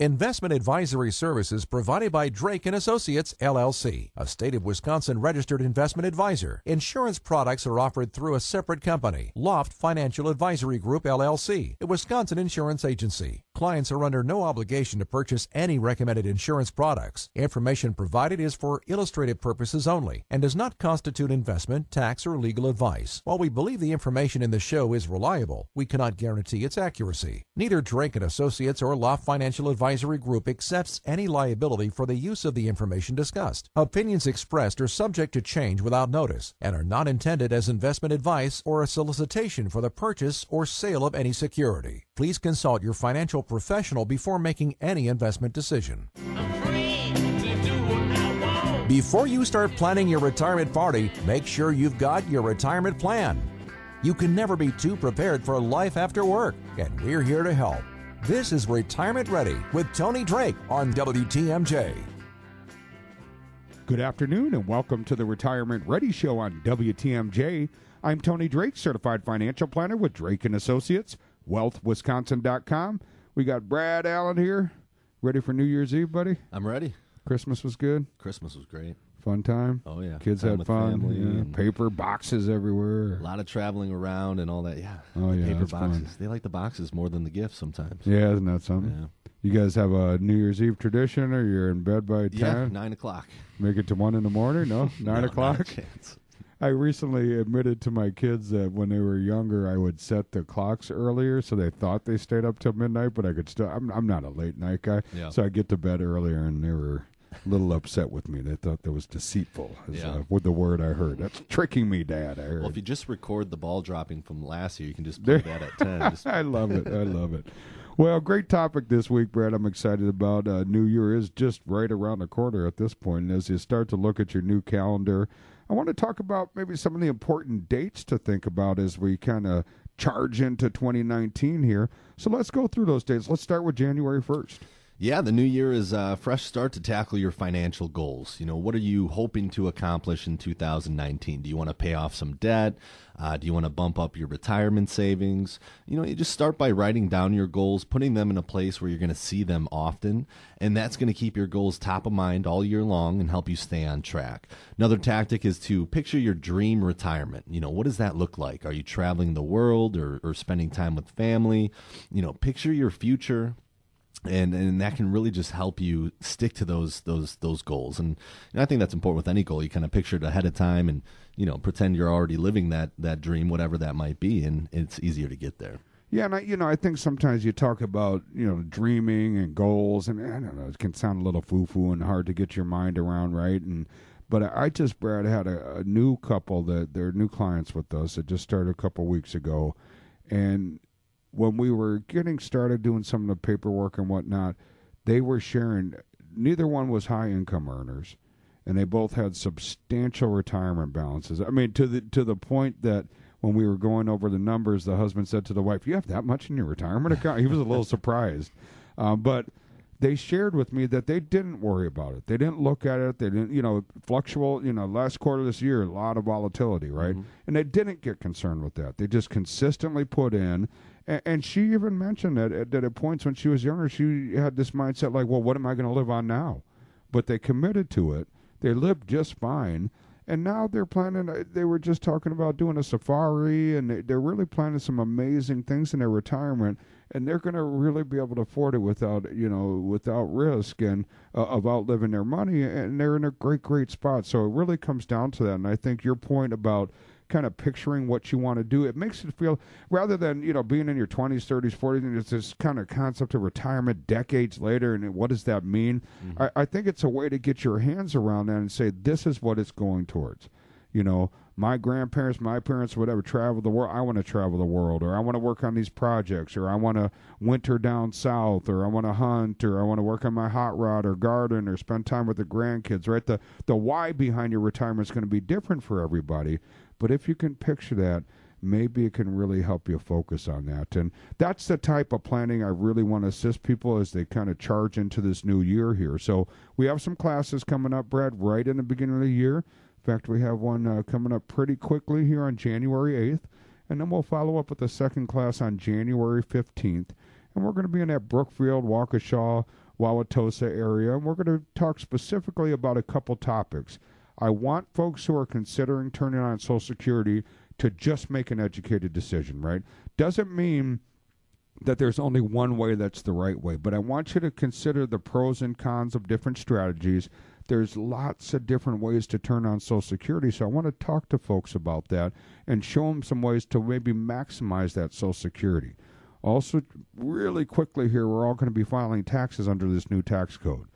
Investment advisory services provided by Drake and Associates LLC, a state of Wisconsin registered investment advisor. Insurance products are offered through a separate company, Loft Financial Advisory Group LLC, a Wisconsin insurance agency. Clients are under no obligation to purchase any recommended insurance products. Information provided is for illustrative purposes only and does not constitute investment, tax, or legal advice. While we believe the information in the show is reliable, we cannot guarantee its accuracy. Neither Drake and Associates or Loft Financial Advisory Group accepts any liability for the use of the information discussed. Opinions expressed are subject to change without notice and are not intended as investment advice or a solicitation for the purchase or sale of any security. Please consult your financial professional before making any investment decision. Before you start planning your retirement party, make sure you've got your retirement plan. You can never be too prepared for life after work, and we're here to help. This is Retirement Ready with Tony Drake on WTMJ. Good afternoon and welcome to the Retirement Ready Show on WTMJ. I'm Tony Drake, certified financial planner with Drake and Associates, wealthwisconsin.com. We got Brad Allen here. Ready for New Year's Eve, buddy? I'm ready. Christmas was good. Christmas was great. Fun time. Oh yeah, Kids Time had fun. family Yeah. Paper boxes everywhere. A lot of traveling around and all that. Yeah. Oh, The yeah, Paper that's fun. boxes. They like the boxes more than the gifts sometimes. Yeah, isn't that something? Yeah. You guys have a New Year's Eve tradition, or you're in bed by Yeah. ten? Nine o'clock. Make it to one in the morning? No, nine No, o'clock. I recently admitted to my kids that when they were younger, I would set the clocks earlier, so they thought they stayed up till midnight. But I could still. I'm, I'm not a late night guy, Yeah. so I get to bed earlier, and they were a little upset with me. They thought that was deceitful. Is, Yeah. uh, with the word I heard, that's tricking me, Dad. I heard. Well, if you just record the ball dropping from last year, you can just play that at ten. Just, I love it. I love it. Well, great topic this week, Brad. I'm excited about. Uh, new Year is just right around the corner at this point. And as you start to look at your new calendar, I want to talk about maybe some of the important dates to think about as we kind of charge into 2019 here. So let's go through those dates. Let's start with January 1st. Yeah, the new year is a fresh start to tackle your financial goals. You know, what are you hoping to accomplish in 2019? Do you want to pay off some debt? Uh, do you want to bump up your retirement savings? You know, you just start by writing down your goals, putting them in a place where you're going to see them often, and that's going to keep your goals top of mind all year long and help you stay on track. Another tactic is to picture your dream retirement. You know, what does that look like? Are you traveling the world or, or spending time with family? You know, picture your future and and that can really just help you stick to those those those goals. And, and I think that's important with any goal. You kind of picture it ahead of time and you know pretend you're already living that that dream whatever that might be and it's easier to get there. Yeah, and I, you know, I think sometimes you talk about you know dreaming and goals, and I don't know, it can sound a little foo foo and hard to get your mind around, right? And but I just Brad had a, a new couple that they're new clients with us that just started a couple weeks ago, and when we were getting started doing some of the paperwork and whatnot, they were sharing. Neither one was high income earners, and they both had substantial retirement balances. I mean, to the to the point that when we were going over the numbers, the husband said to the wife, "You have that much in your retirement account?" He was a little surprised, um, but they shared with me that they didn't worry about it. They didn't look at it. They didn't, you know, fluctuate. You know, last quarter of this year, a lot of volatility, right? And they didn't get concerned with that. They just consistently put in. And, she even mentioned that at, that at points when she was younger, she had this mindset like, "Well, what am I going to live on now?" But they committed to it. They lived just fine. And now they're planning. uh, They were just talking about doing a safari, and they- they're really planning some amazing things in their retirement. And they're going to really be able to afford it without, you know, without risk and uh, of outliving their money. And they're in a great, great spot. So it really comes down to that. And I think your point about kind of picturing what you want to do, it makes it feel rather than you know being in your twenties, thirties, forties, and it's this kind of concept of retirement decades later, and what does that mean? Mm-hmm. I, I think it's a way to get your hands around that and say this is what it's going towards. You know, my grandparents, my parents, whatever, travel the world. I want to travel the world, or I want to work on these projects, or I want to winter down south, or I want to hunt, or I want to work on my hot rod or garden, or spend time with the grandkids. Right? The the why behind your retirement is going to be different for everybody, but if you can picture that, maybe it can really help you focus on that. And that's the type of planning I really want to assist people as they kind of charge into this new year here. So we have some classes coming up, Brad, right in the beginning of the year. In fact, we have one uh, coming up pretty quickly here on January 8th. And then we'll follow up with the second class on January 15th. And we're going to be in that Brookfield, Waukesha, Wauwatosa area, and we're going to talk specifically about a couple topics. I want folks who are considering turning on Social Security to just make an educated decision, right? Doesn't mean that there's only one way that's the right way, but I want you to consider the pros and cons of different strategies. There's lots of different ways to turn on Social Security, so I want to talk to folks about that and show them some ways to maybe maximize that Social Security. Also, really quickly here, we're all going to be filing taxes under this new tax code.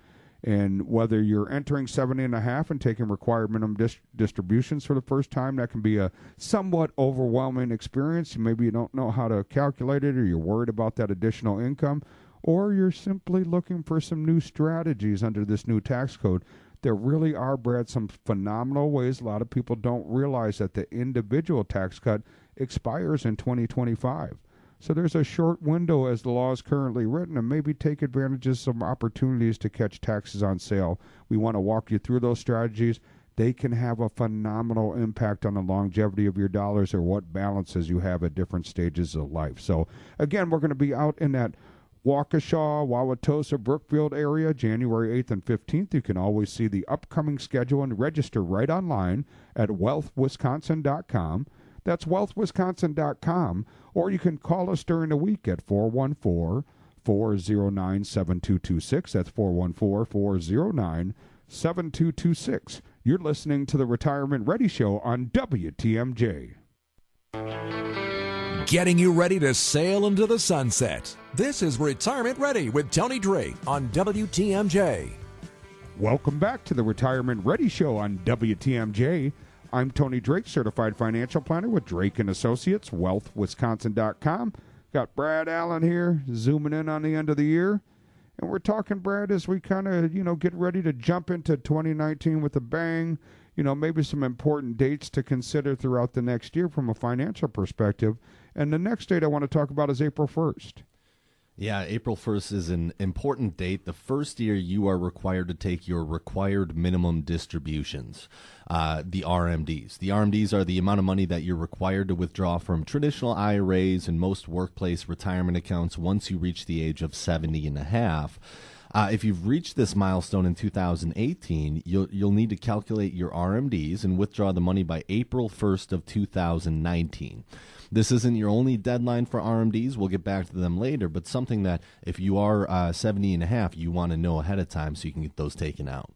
And whether you're entering 70 and a half and taking required minimum dis- distributions for the first time, that can be a somewhat overwhelming experience. Maybe you don't know how to calculate it or you're worried about that additional income, or you're simply looking for some new strategies under this new tax code. There really are, Brad, some phenomenal ways. A lot of people don't realize that the individual tax cut expires in 2025. So there's a short window as the law is currently written, and maybe take advantage of some opportunities to catch taxes on sale. We want to walk you through those strategies. They can have a phenomenal impact on the longevity of your dollars or what balances you have at different stages of life. So, again, we're going to be out in that Waukesha, Wauwatosa, Brookfield area, January 8th and 15th. You can always see the upcoming schedule and register right online at wealthwisconsin.com. That's wealthwisconsin.com. Or you can call us during the week at 414 409 7226. That's 414 409 7226. You're listening to the Retirement Ready Show on WTMJ. Getting you ready to sail into the sunset. This is Retirement Ready with Tony Drake on WTMJ. Welcome back to the Retirement Ready Show on WTMJ. I'm Tony Drake, certified financial planner with Drake and Associates, wealthwisconsin.com. Got Brad Allen here, zooming in on the end of the year. And we're talking, Brad, as we kind of, you know, get ready to jump into 2019 with a bang. You know, maybe some important dates to consider throughout the next year from a financial perspective. And the next date I want to talk about is April 1st. Yeah, April 1st is an important date. The first year you are required to take your required minimum distributions, uh, the RMDs. The RMDs are the amount of money that you're required to withdraw from traditional IRAs and most workplace retirement accounts once you reach the age of 70 and a half. Uh, if you've reached this milestone in 2018, you'll you'll need to calculate your RMDs and withdraw the money by April 1st of 2019. This isn't your only deadline for RMDs. We'll get back to them later, but something that if you are uh, 70 and a half, you want to know ahead of time so you can get those taken out.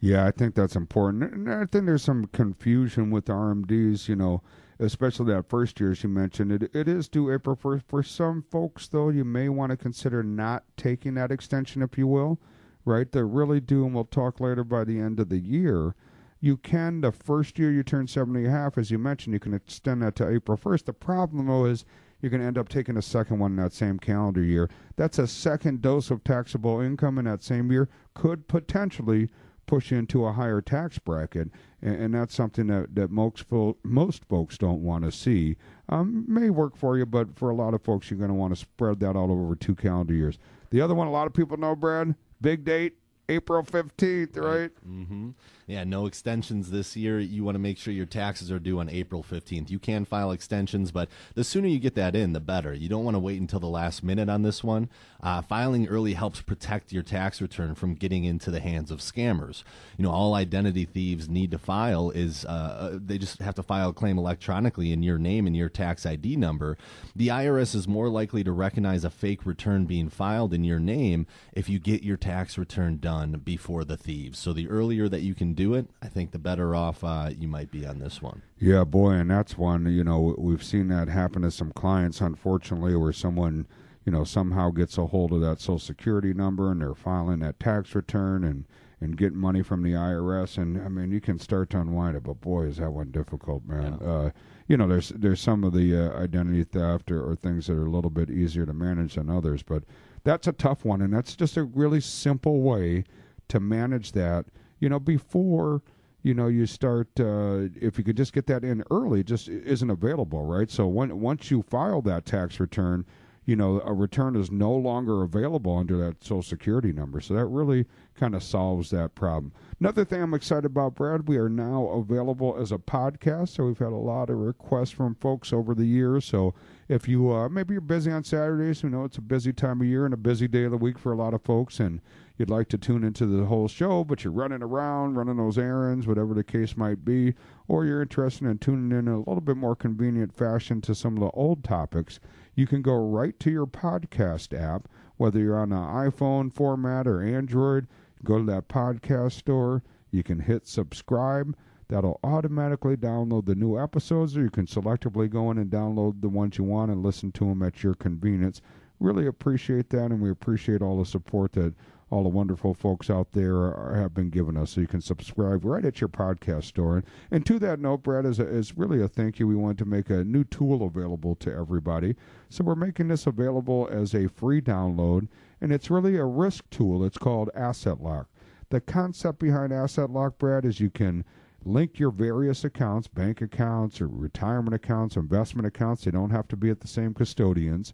Yeah, I think that's important. And I think there's some confusion with RMDs, you know, especially that first year, as you mentioned. It, it is due April 1st. For some folks, though, you may want to consider not taking that extension, if you will, right? They're really due, and we'll talk later by the end of the year you can the first year you turn 70 and a half as you mentioned you can extend that to april 1st the problem though is you're going to end up taking a second one in that same calendar year. That's a second dose of taxable income in that same year could potentially push you into a higher tax bracket and, and that's something that, that most, fo- most folks don't want to see. Um, may work for you but for a lot of folks you're going to want to spread that all over two calendar years. The other one a lot of people know brad big date April 15th, right? Mm-hmm. Yeah, no extensions this year. You want to make sure your taxes are due on April 15th. You can file extensions, but the sooner you get that in, the better. You don't want to wait until the last minute on this one. Uh, filing early helps protect your tax return from getting into the hands of scammers. You know, all identity thieves need to file is uh, uh they just have to file a claim electronically in your name and your tax ID number. The IRS is more likely to recognize a fake return being filed in your name if you get your tax return done before the thieves. So the earlier that you can do it, I think the better off uh, you might be on this one. Yeah, boy, and that's one. You know, we've seen that happen to some clients, unfortunately, where someone, you know, somehow gets a hold of that Social Security number and they're filing that tax return and and getting money from the IRS. And I mean, you can start to unwind it, but boy, is that one difficult, man. Yeah. Uh, you know, there's there's some of the uh, identity theft or, or things that are a little bit easier to manage than others, but that's a tough one, and that's just a really simple way to manage that you know, before you know you start uh, if you could just get that in early just isn't available right? So when, once you file that tax return you know a return is no longer available under that social security number. So that really kind of solves that problem. Another thing i'm excited about brad we are now available as a podcast so we've had a lot of requests from folks over the years. So if you uh, maybe you're busy on saturdays you know it's a busy time of year and a busy day of the week for a lot of folks and you'd like to tune into the whole show, but you're running around, running those errands, whatever the case might be, or you're interested in tuning in a little bit more convenient fashion to some of the old topics, you can go right to your podcast app, whether you're on an iPhone format or Android, go to that podcast store, you can hit subscribe. That'll automatically download the new episodes, or you can selectively go in and download the ones you want and listen to them at your convenience. Really appreciate that, and we appreciate all the support that all the wonderful folks out there are, have been giving us. So you can subscribe right at your podcast store. And, and to that note, Brad, is, a, is really a thank you. We want to make a new tool available to everybody. So we're making this available as a free download, and it's really a risk tool. It's called Asset Lock. The concept behind Asset Lock, Brad, is you can link your various accounts, bank accounts or retirement accounts, investment accounts. They don't have to be at the same custodians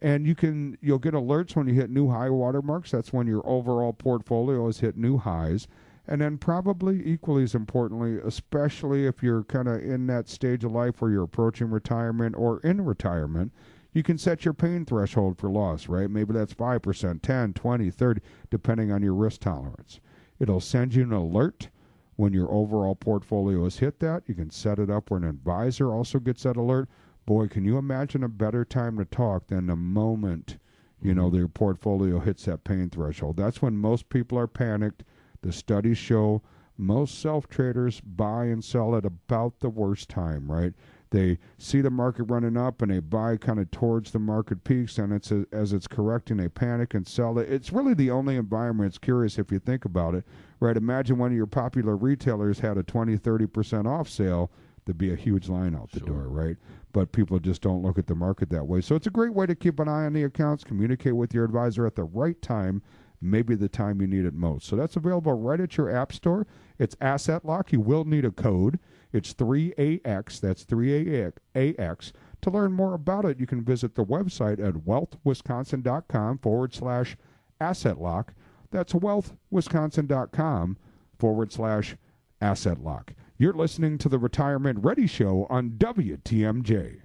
and you can you'll get alerts when you hit new high water marks that's when your overall portfolio has hit new highs and then probably equally as importantly especially if you're kind of in that stage of life where you're approaching retirement or in retirement you can set your pain threshold for loss right maybe that's 5% 10 20 30 depending on your risk tolerance it'll send you an alert when your overall portfolio has hit that you can set it up where an advisor also gets that alert boy, can you imagine a better time to talk than the moment you know mm-hmm. their portfolio hits that pain threshold? That's when most people are panicked. The studies show most self traders buy and sell at about the worst time, right? They see the market running up and they buy kind of towards the market peaks, and it's a, as it's correcting, they panic and sell it. It's really the only environment. It's curious if you think about it, right? Imagine one of your popular retailers had a 20, 30% off sale there'd be a huge line out the sure. door, right? But people just don't look at the market that way. So it's a great way to keep an eye on the accounts, communicate with your advisor at the right time, maybe the time you need it most. So that's available right at your app store. It's Asset Lock. You will need a code. It's 3AX. That's 3AX. To learn more about it, you can visit the website at wealthwisconsin.com forward slash asset lock. That's wealthwisconsin.com forward slash asset lock. You're listening to the Retirement Ready Show on WTMJ.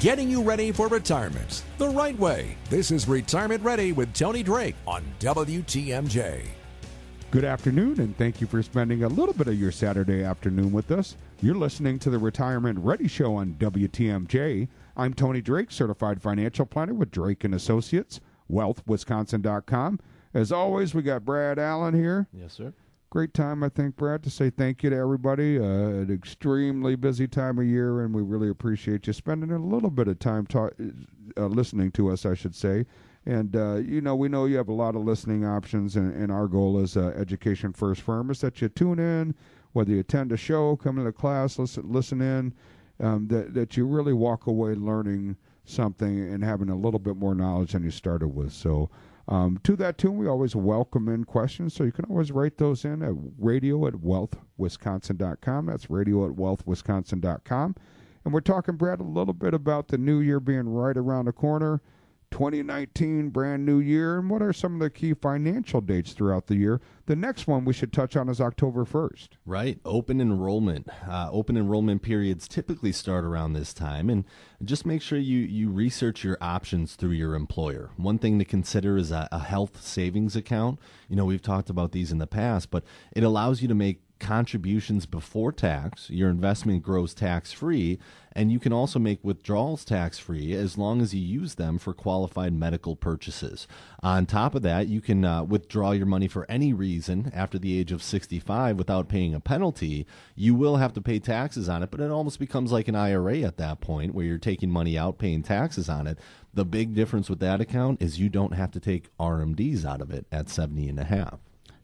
Getting you ready for retirement the right way. This is Retirement Ready with Tony Drake on WTMJ. Good afternoon, and thank you for spending a little bit of your Saturday afternoon with us. You're listening to the Retirement Ready Show on WTMJ. I'm Tony Drake, certified financial planner with Drake and Associates, wealthwisconsin.com. As always, we got Brad Allen here. Yes, sir great time, I think, Brad, to say thank you to everybody. Uh, an extremely busy time of year, and we really appreciate you spending a little bit of time talk, uh, listening to us, I should say. And, uh, you know, we know you have a lot of listening options, and, and our goal as uh, Education First Firm is that you tune in, whether you attend a show, come to class, listen, listen in, um, that, that you really walk away learning something and having a little bit more knowledge than you started with. So, um, to that tune, we always welcome in questions, so you can always write those in at radio at wealthwisconsin.com. That's radio at wealthwisconsin.com. And we're talking, Brad, a little bit about the new year being right around the corner. 2019, brand new year, and what are some of the key financial dates throughout the year? The next one we should touch on is October 1st. Right. Open enrollment. Uh, open enrollment periods typically start around this time, and just make sure you, you research your options through your employer. One thing to consider is a, a health savings account. You know, we've talked about these in the past, but it allows you to make contributions before tax. Your investment grows tax free, and you can also make withdrawals tax free as long as you use them for qualified medical purchases. On top of that, you can uh, withdraw your money for any reason after the age of 65 without paying a penalty. You will have to pay taxes on it, but it almost becomes like an IRA at that point where you're taking money out, paying taxes on it. The big difference with that account is you don't have to take RMDs out of it at 70 and a half.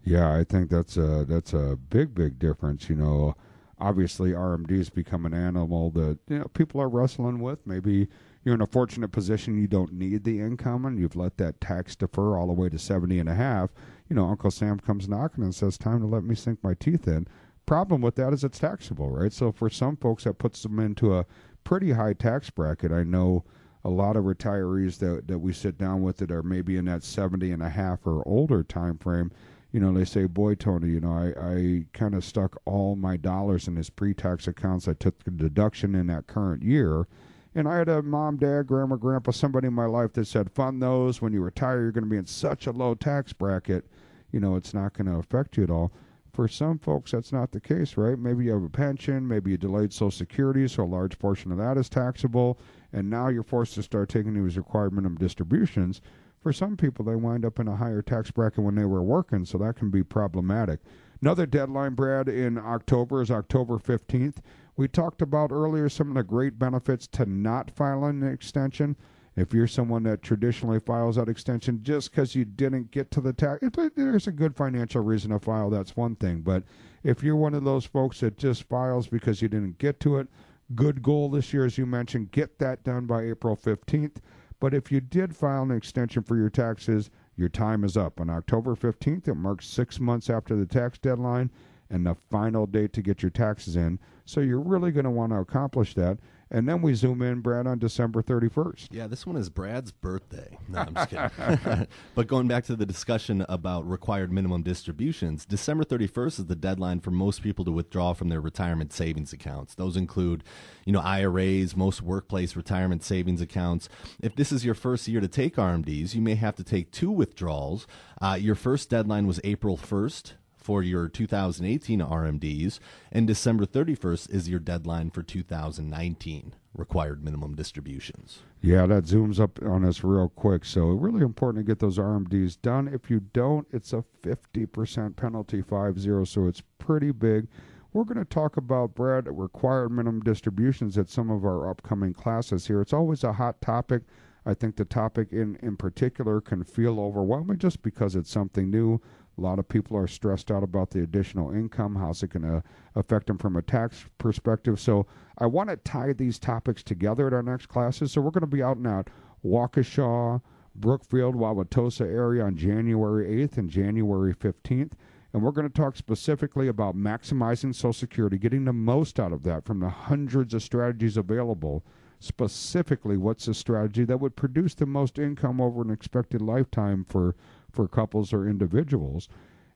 Yeah, I think that's a that's a big big difference. You know, obviously RMDs become an animal that you know people are wrestling with. Maybe you're in a fortunate position you don't need the income and you've let that tax defer all the way to 70 and a half. You know, Uncle Sam comes knocking and says, "Time to let me sink my teeth in." Problem with that is it's taxable, right? So for some folks that puts them into a pretty high tax bracket. I know a lot of retirees that that we sit down with that are maybe in that 70 and a half or older time frame you know, they say, boy, Tony, you know, I, I kind of stuck all my dollars in his pre tax accounts. I took the deduction in that current year. And I had a mom, dad, grandma, grandpa, somebody in my life that said, fund those. When you retire, you're going to be in such a low tax bracket, you know, it's not going to affect you at all. For some folks, that's not the case, right? Maybe you have a pension, maybe you delayed Social Security, so a large portion of that is taxable, and now you're forced to start taking these required minimum distributions. For some people, they wind up in a higher tax bracket when they were working, so that can be problematic. Another deadline, Brad, in October is October 15th. We talked about earlier some of the great benefits to not filing an extension. If you're someone that traditionally files that extension just because you didn't get to the tax, there's a good financial reason to file. That's one thing. But if you're one of those folks that just files because you didn't get to it, good goal this year, as you mentioned, get that done by April 15th. But if you did file an extension for your taxes, your time is up. On October 15th, it marks six months after the tax deadline and the final date to get your taxes in. So you're really going to want to accomplish that. And then we zoom in, Brad, on December 31st. Yeah, this one is Brad's birthday. No, I'm just kidding. but going back to the discussion about required minimum distributions, December 31st is the deadline for most people to withdraw from their retirement savings accounts. Those include, you know, IRAs, most workplace retirement savings accounts. If this is your first year to take RMDs, you may have to take two withdrawals. Uh, your first deadline was April 1st for your 2018 RMDs, and December 31st is your deadline for 2019 required minimum distributions. Yeah, that zooms up on us real quick. So, really important to get those RMDs done. If you don't, it's a 50% penalty, 5 0, so it's pretty big. We're going to talk about, Brad, required minimum distributions at some of our upcoming classes here. It's always a hot topic. I think the topic in, in particular can feel overwhelming just because it's something new. A lot of people are stressed out about the additional income. How's it going to affect them from a tax perspective? So I want to tie these topics together at our next classes. So we're going to be out in that Waukesha, Brookfield, Wauwatosa area on January 8th and January 15th. And we're going to talk specifically about maximizing Social Security, getting the most out of that from the hundreds of strategies available. Specifically, what's the strategy that would produce the most income over an expected lifetime for for couples or individuals.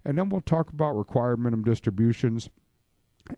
And then we'll talk about required minimum distributions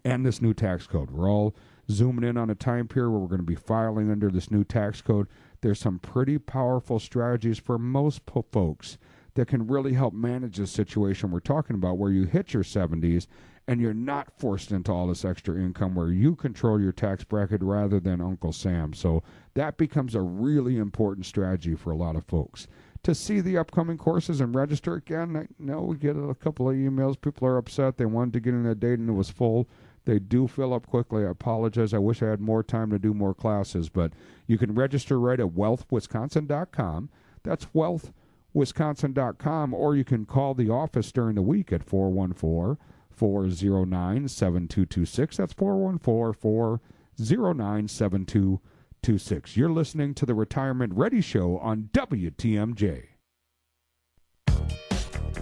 and this new tax code. We're all zooming in on a time period where we're going to be filing under this new tax code. There's some pretty powerful strategies for most po- folks that can really help manage the situation we're talking about where you hit your 70s and you're not forced into all this extra income where you control your tax bracket rather than Uncle Sam. So that becomes a really important strategy for a lot of folks to see the upcoming courses and register again. I know we get a couple of emails. People are upset. They wanted to get in a date and it was full. They do fill up quickly. I apologize. I wish I had more time to do more classes, but you can register right at wealthwisconsin.com. That's wealthwisconsin.com, or you can call the office during the week at 414 409 7226. That's 414 409 7226. 826. You're listening to the Retirement Ready Show on WTMJ.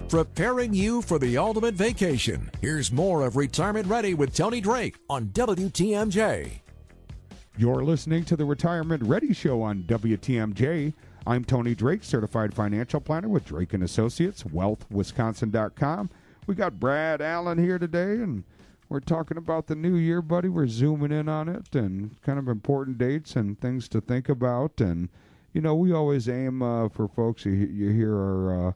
Preparing you for the ultimate vacation. Here's more of Retirement Ready with Tony Drake on WTMJ. You're listening to the Retirement Ready Show on WTMJ. I'm Tony Drake, certified financial planner with Drake and Associates, wealthwisconsin.com. We got Brad Allen here today and we're talking about the new year, buddy. We're zooming in on it and kind of important dates and things to think about. And, you know, we always aim uh, for folks, you, you hear our uh,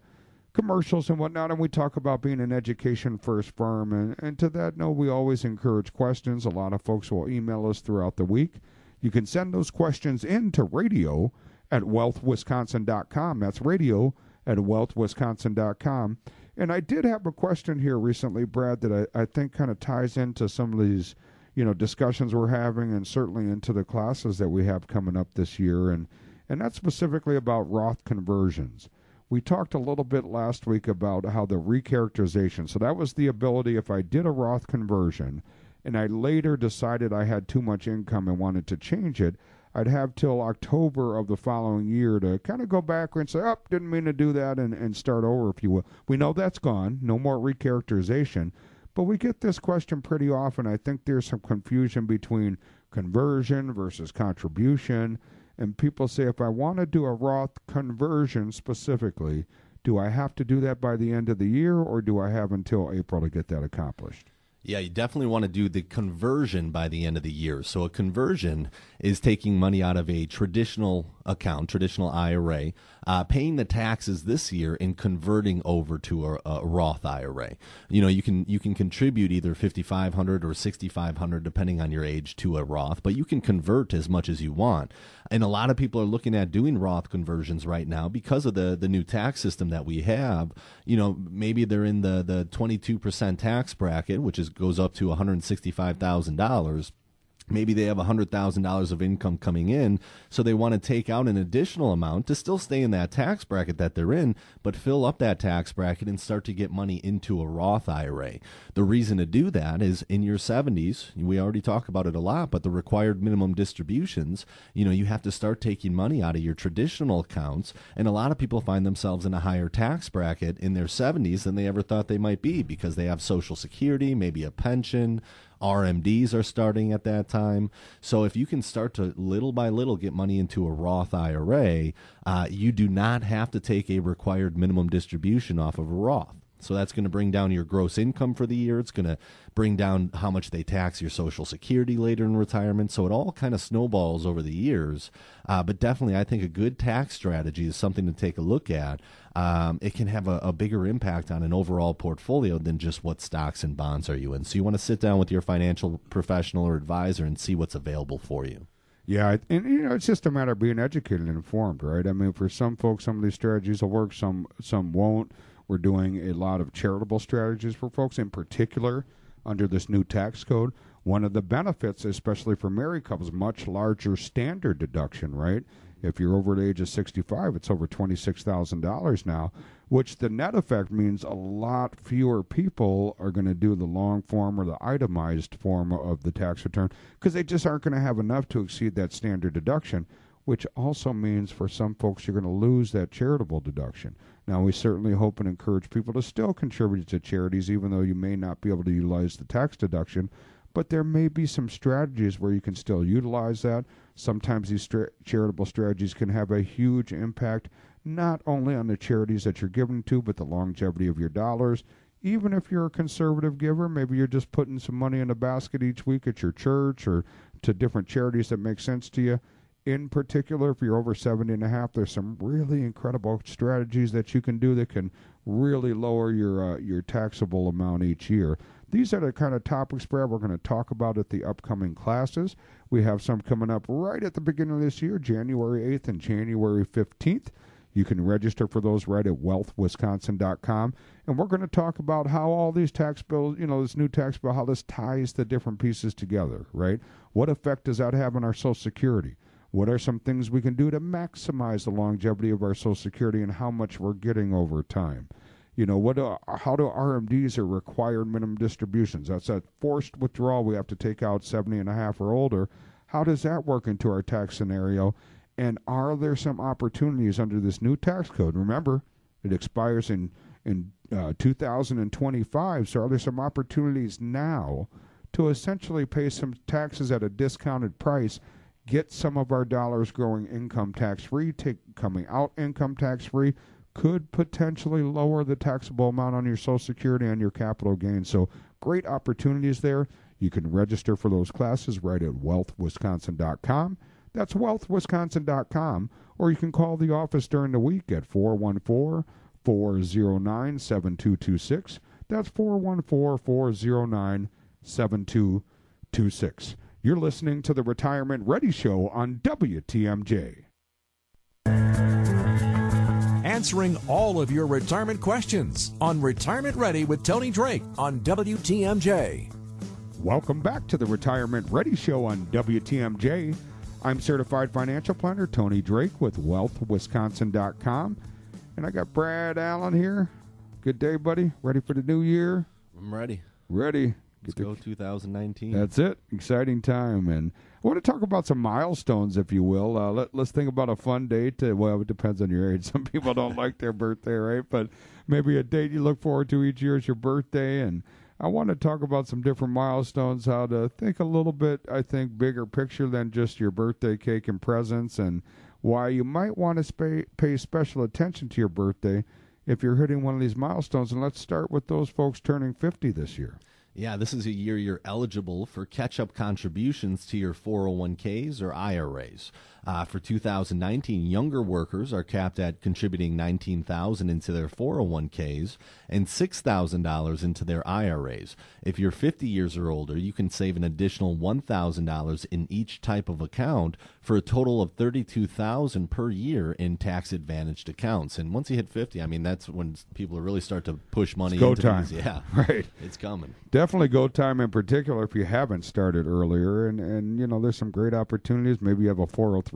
commercials and whatnot, and we talk about being an education first firm. And, and to that note, we always encourage questions. A lot of folks will email us throughout the week. You can send those questions in to radio at wealthwisconsin.com. That's radio at wealthwisconsin.com. And I did have a question here recently, Brad, that I, I think kind of ties into some of these, you know, discussions we're having and certainly into the classes that we have coming up this year. And, and that's specifically about Roth conversions. We talked a little bit last week about how the recharacterization, so that was the ability if I did a Roth conversion and I later decided I had too much income and wanted to change it, I'd have till October of the following year to kind of go back and say, oh, didn't mean to do that, and, and start over, if you will. We know that's gone, no more recharacterization. But we get this question pretty often. I think there's some confusion between conversion versus contribution. And people say, if I want to do a Roth conversion specifically, do I have to do that by the end of the year or do I have until April to get that accomplished? Yeah, you definitely want to do the conversion by the end of the year. So a conversion is taking money out of a traditional account, traditional IRA, uh, paying the taxes this year and converting over to a, a, Roth IRA. You know, you can you can contribute either fifty five hundred or sixty five hundred, depending on your age, to a Roth, but you can convert as much as you want and a lot of people are looking at doing Roth conversions right now because of the the new tax system that we have. You know, maybe they're in the the 22% tax bracket, which is goes up to $165,000 maybe they have $100,000 of income coming in, so they want to take out an additional amount to still stay in that tax bracket that they're in, but fill up that tax bracket and start to get money into a Roth IRA. The reason to do that is in your 70s, we already talk about it a lot, but the required minimum distributions, you know, you have to start taking money out of your traditional accounts, and a lot of people find themselves in a higher tax bracket in their 70s than they ever thought they might be because they have social security, maybe a pension, RMDs are starting at that time. So if you can start to little by little get money into a Roth IRA, uh, you do not have to take a required minimum distribution off of a Roth. So that's going to bring down your gross income for the year. It's going to bring down how much they tax your Social Security later in retirement. So it all kind of snowballs over the years. Uh, but definitely, I think a good tax strategy is something to take a look at. Um, it can have a, a, bigger impact on an overall portfolio than just what stocks and bonds are you in. So you want to sit down with your financial professional or advisor and see what's available for you. Yeah, and you know it's just a matter of being educated and informed, right? I mean, for some folks, some of these strategies will work, some some won't. We're doing a lot of charitable strategies for folks, in particular under this new tax code. One of the benefits, especially for married couples, much larger standard deduction, right? If you're over the age of 65, it's over $26,000 now, which the net effect means a lot fewer people are going to do the long form or the itemized form of the tax return because they just aren't going to have enough to exceed that standard deduction, which also means for some folks you're going to lose that charitable deduction. Now, we certainly hope and encourage people to still contribute to charities, even though you may not be able to utilize the tax deduction. But there may be some strategies where you can still utilize that. Sometimes these stra- charitable strategies can have a huge impact, not only on the charities that you're giving to, but the longevity of your dollars. Even if you're a conservative giver, maybe you're just putting some money in a basket each week at your church or to different charities that make sense to you in particular, if you're over 70 and a half, there's some really incredible strategies that you can do that can really lower your uh, your taxable amount each year. These are the kind of topics, Brad, we're going to talk about at the upcoming classes. We have some coming up right at the beginning of this year, January 8th and January 15th. You can register for those right at wealthwisconsin.com. And we're going to talk about how all these tax bills, you know, this new tax bill, how this ties the different pieces together, right? What effect does that have on our Social Security? What are some things we can do to maximize the longevity of our Social Security and how much we're getting over time? You know, what? Do, how do RMDs or required minimum distributions? That's a forced withdrawal. We have to take out 70 and a half or older. How does that work into our tax scenario? And are there some opportunities under this new tax code? Remember, it expires in in uh, 2025. So, are there some opportunities now to essentially pay some taxes at a discounted price get some of our dollars growing income tax free, take coming out income tax free, could potentially lower the taxable amount on your Social Security and your capital gains. So great opportunities there. You can register for those classes right at wealthwisconsin.com. That's wealthwisconsin.com. Or you can call the office during the week at 414 409 7226. That's 414 409 7226. You're listening to the Retirement Ready Show on WTMJ. Answering all of your retirement questions on Retirement Ready with Tony Drake on WTMJ. Welcome back to the Retirement Ready Show on WTMJ. I'm certified financial planner Tony Drake with wealthwisconsin.com. And I got Brad Allen here. Good day, buddy. Ready for the new year? I'm ready. Ready. Let's go 2019. That's it. Exciting time. And I want to talk about some milestones, if you will. Uh, let, us think about a fun date. To, well, it depends on your age. Some people don't like their birthday, right? But maybe a date you look forward to each year is your birthday. And I want to talk about some different milestones, how to think a little bit, I think, bigger picture than just your birthday cake and presents, and why you might want to sp- pay special attention to your birthday if you're hitting one of these milestones. And let's start with those folks turning 50 this year. Yeah, this is a year you're eligible for catch up contributions to your 401ks or IRAs. Uh, for 2019, younger workers are capped at contributing 19000 into their 401ks and $6,000 into their IRAs. If you're 50 years or older, you can save an additional $1,000 in each type of account for a total of 32000 per year in tax advantaged accounts. And once you hit 50, I mean, that's when people really start to push money It's go into time. these. Yeah, Right. it's coming. Definitely go time in particular if you haven't started earlier. And, and you know, there's some great opportunities. Maybe you have a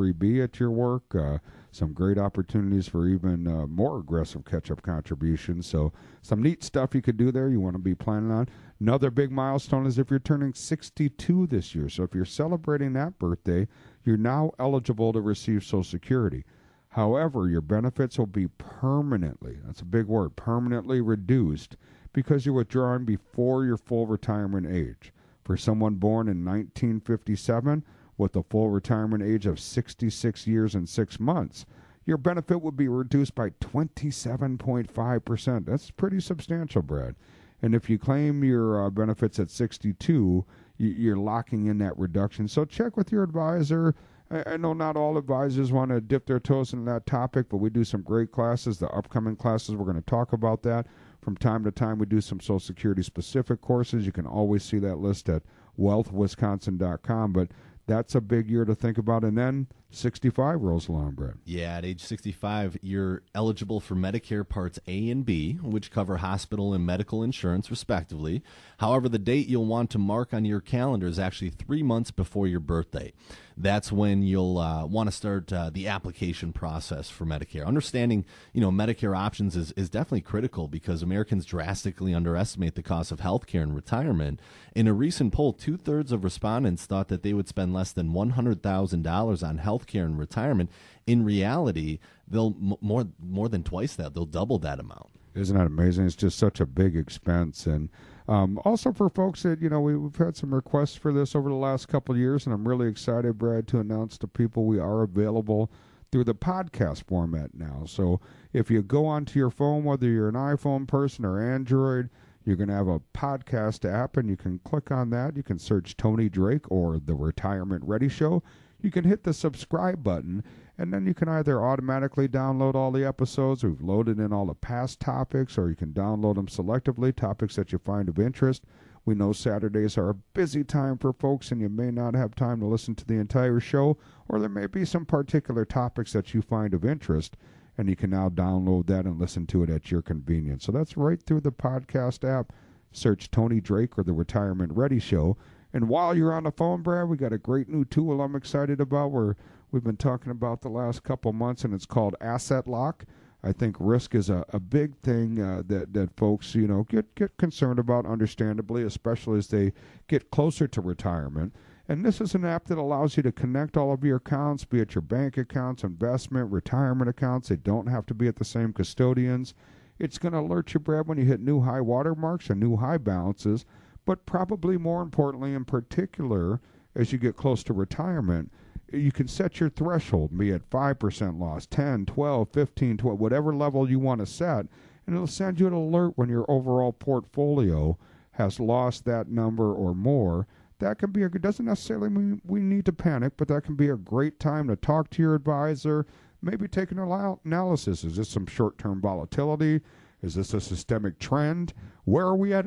403B at your work. Uh, some great opportunities for even uh, more aggressive catch up contributions. So, some neat stuff you could do there you want to be planning on. Another big milestone is if you're turning 62 this year. So, if you're celebrating that birthday, you're now eligible to receive Social Security. However, your benefits will be permanently, that's a big word, permanently reduced because you're withdrawing before your full retirement age. For someone born in 1957 with a full retirement age of 66 years and 6 months, your benefit would be reduced by 27.5%. That's pretty substantial, Brad. And if you claim your uh, benefits at 62, you, you're locking in that reduction. So check with your advisor. I, I know not all advisors want to dip their toes in that topic, but we do some great classes. The upcoming classes, we're going to talk about that. From time to time, we do some Social Security specific courses. You can always see that list at wealthwisconsin.com. But that's a big year to think about. And then 65 rolls along, Brad. Yeah, at age 65, you're eligible for Medicare Parts A and B, which cover hospital and medical insurance, respectively. However, the date you'll want to mark on your calendar is actually three months before your birthday. That's when you'll uh, want to start uh, the application process for Medicare. Understanding, you know, Medicare options is, is definitely critical because Americans drastically underestimate the cost of health care and retirement. In a recent poll, two thirds of respondents thought that they would spend less than $100,000 on health care and retirement. In reality, they'll m- more more than twice that. They'll double that amount. Isn't that amazing? It's just such a big expense, and um, also for folks that you know we, we've had some requests for this over the last couple years, and I'm really excited, Brad, to announce to people we are available through the podcast format now. So if you go onto your phone, whether you're an iPhone person or Android, you're going to have a podcast app, and you can click on that. You can search Tony Drake or the Retirement Ready Show. You can hit the subscribe button, and then you can either automatically download all the episodes. We've loaded in all the past topics, or you can download them selectively, topics that you find of interest. We know Saturdays are a busy time for folks, and you may not have time to listen to the entire show, or there may be some particular topics that you find of interest, and you can now download that and listen to it at your convenience. So that's right through the podcast app. Search Tony Drake or the Retirement Ready Show. And while you're on the phone, Brad, we got a great new tool I'm excited about. Where we've been talking about the last couple months, and it's called Asset Lock. I think risk is a, a big thing uh, that that folks you know get get concerned about, understandably, especially as they get closer to retirement. And this is an app that allows you to connect all of your accounts, be it your bank accounts, investment, retirement accounts. They don't have to be at the same custodians. It's going to alert you, Brad, when you hit new high water marks and new high balances. But probably more importantly, in particular, as you get close to retirement, you can set your threshold, be it 5% loss, 10, 12, 15, 12, whatever level you want to set, and it'll send you an alert when your overall portfolio has lost that number or more. That can be a, it doesn't necessarily mean we need to panic, but that can be a great time to talk to your advisor, maybe take an analysis. Is this some short term volatility? Is this a systemic trend? Where are we at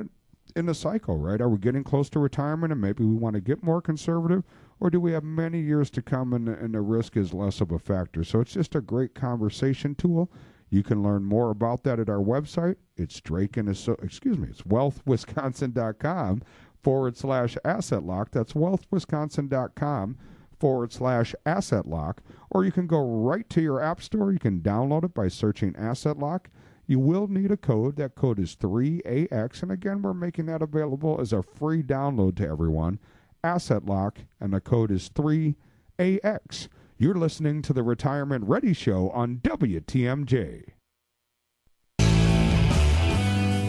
in the cycle, right? Are we getting close to retirement and maybe we want to get more conservative? Or do we have many years to come and, and the risk is less of a factor? So it's just a great conversation tool. You can learn more about that at our website. It's Drake and Asso- excuse me, it's wealthwisconsin.com forward slash asset lock. That's wealthwisconsin.com forward slash asset lock. Or you can go right to your app store. You can download it by searching asset lock. You will need a code. That code is 3AX. And again, we're making that available as a free download to everyone. Asset Lock, and the code is 3AX. You're listening to the Retirement Ready Show on WTMJ.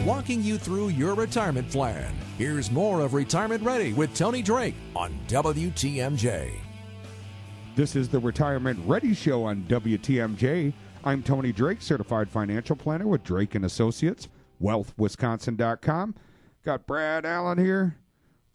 Walking you through your retirement plan. Here's more of Retirement Ready with Tony Drake on WTMJ. This is the Retirement Ready Show on WTMJ. I'm Tony Drake, certified financial planner with Drake and Associates, wealthwisconsin.com. Got Brad Allen here.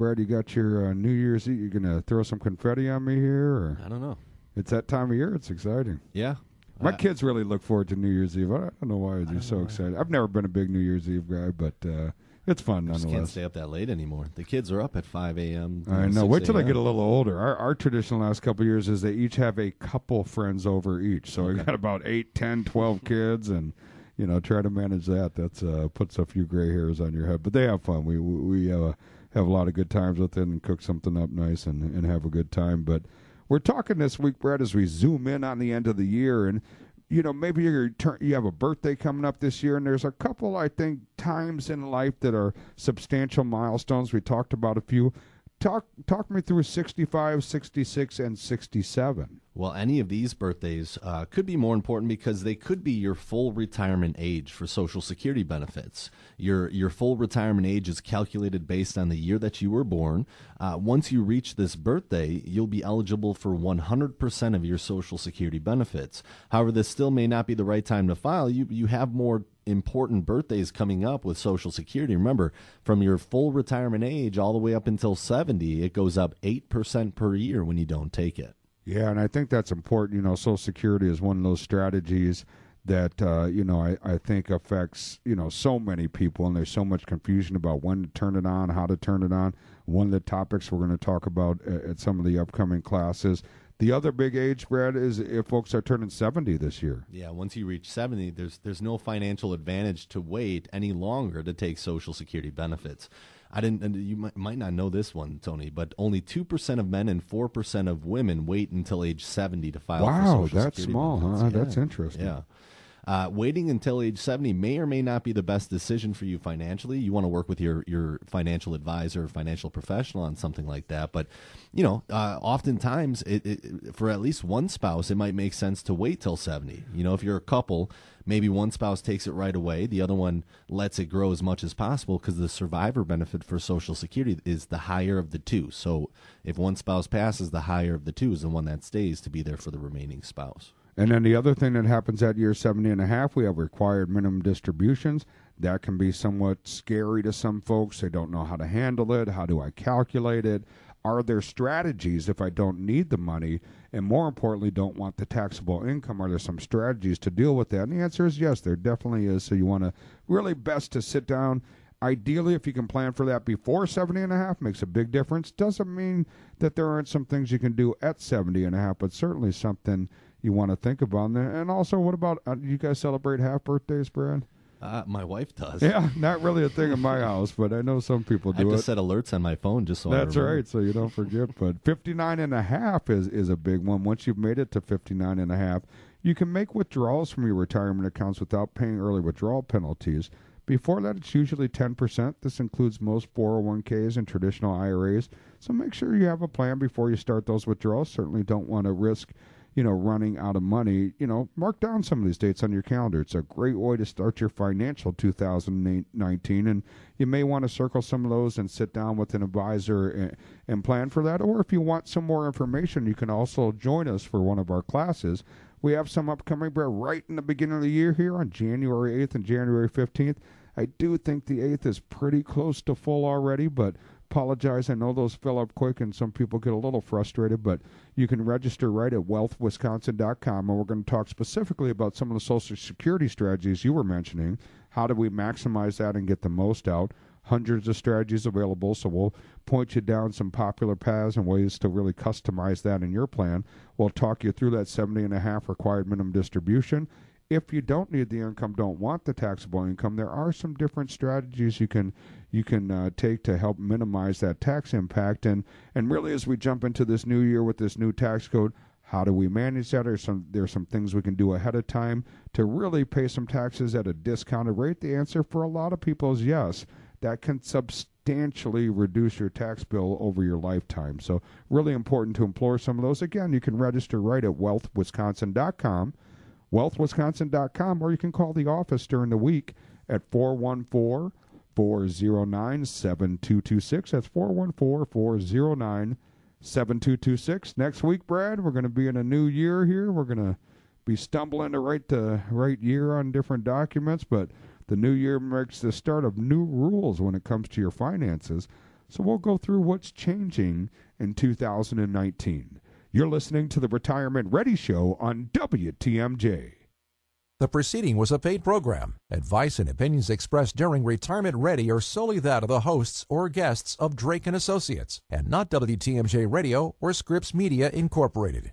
Brad, you got your uh, New Year's Eve. You're gonna throw some confetti on me here, or I don't know. it's that time of year? It's exciting. Yeah. My Uh, kids really look forward to New Year's Eve. I don't know why they're so excited. I've never been a big New Year's Eve guy, but uh, it's fun I just can't stay up that late anymore. The kids are up at 5 a.m. I know. Wait till they get a little older. Our, our tradition the last couple of years is they each have a couple friends over each. So we got about eight, ten, twelve kids, and you know, try to manage that. That's uh, puts a few gray hairs on your head, but they have fun. We we, we uh, have a lot of good times with it and cook something up nice and and have a good time. But we're talking this week, Brad, as we zoom in on the end of the year and. You know, maybe turn, you have a birthday coming up this year, and there's a couple, I think, times in life that are substantial milestones. We talked about a few. Talk talk me through 65, 66, and 67. Well, any of these birthdays uh, could be more important because they could be your full retirement age for Social Security benefits. Your your full retirement age is calculated based on the year that you were born. Uh, once you reach this birthday, you'll be eligible for 100% of your Social Security benefits. However, this still may not be the right time to file. You you have more important birthdays coming up with Social Security. Remember, from your full retirement age all the way up until 70, it goes up 8% per year when you don't take it. Yeah, and I think that's important. You know, Social Security is one of those strategies that uh, you know I, I think affects you know so many people, and there's so much confusion about when to turn it on, how to turn it on. One of the topics we're going to talk about at, at some of the upcoming classes. The other big age, Brad, is if folks are turning 70 this year. Yeah, once you reach 70, there's there's no financial advantage to wait any longer to take Social Security benefits. I didn't. You might, might not know this one, Tony, but only two percent of men and four percent of women wait until age 70 to file. for Wow, that's small, benefits. huh? Yeah. That's interesting. Yeah. Uh, waiting until age 70 may or may not be the best decision for you financially. You want to work with your, your financial advisor financial professional on something like that. But, you know, uh, oftentimes it, it, for at least one spouse, it might make sense to wait till 70. You know, if you're a couple, maybe one spouse takes it right away, the other one lets it grow as much as possible because the survivor benefit for Social Security is the higher of the two. So if one spouse passes, the higher of the two is the one that stays to be there for the remaining spouse. And then the other thing that happens at year 70 and a half, we have required minimum distributions. That can be somewhat scary to some folks. They don't know how to handle it. How do I calculate it? Are there strategies if I don't need the money and more importantly don't want the taxable income? Are there some strategies to deal with that? And the answer is yes, there definitely is. So you want to really best to sit down ideally if you can plan for that before 70 and a half makes a big difference doesn't mean that there aren't some things you can do at 70 and a half but certainly something you want to think about that. and also what about uh, you guys celebrate half birthdays brad? Uh, my wife does. yeah not really a thing in my house but i know some people I have do to it. set alerts on my phone just so that's right so you don't forget. But 59 and a half is is a big one. Once you've made it to 59 and a half you can make withdrawals from your retirement accounts without paying early withdrawal penalties. Before that it's usually 10% this includes most 401ks and traditional iras so make sure you have a plan before you start those withdrawals. Certainly don't want to risk you know, running out of money, you know, mark down some of these dates on your calendar. It's a great way to start your financial 2019, and you may want to circle some of those and sit down with an advisor and, and plan for that. Or if you want some more information, you can also join us for one of our classes. We have some upcoming, right in the beginning of the year here on January 8th and January 15th. I do think the 8th is pretty close to full already, but apologize. I know those fill up quick and some people get a little frustrated, but you can register right at wealthwisconsin.com. And we're going to talk specifically about some of the Social Security strategies you were mentioning. How do we maximize that and get the most out? Hundreds of strategies available, so we'll point you down some popular paths and ways to really customize that in your plan. We'll talk you through that 70 and a half required minimum distribution if you don't need the income, don't want the taxable income, there are some different strategies you can you can uh, take to help minimize that tax impact. And and really, as we jump into this new year with this new tax code, how do we manage that? Are some there's some things we can do ahead of time to really pay some taxes at a discounted rate? The answer for a lot of people is yes. That can substantially reduce your tax bill over your lifetime. So really important to implore some of those. Again, you can register right at wealthwisconsin.com wealthwisconsin.com, or you can call the office during the week at 414 409 7226. That's 414 409 7226. Next week, Brad, we're going to be in a new year here. We're going to be stumbling to write the right year on different documents, but The new year marks the start of new rules when it comes to your finances, so we'll go through what's changing in 2019. You're listening to the Retirement Ready Show on WTMJ. The proceeding was a paid program. Advice and opinions expressed during Retirement Ready are solely that of the hosts or guests of Drake and Associates, and not WTMJ Radio or Scripps Media Incorporated.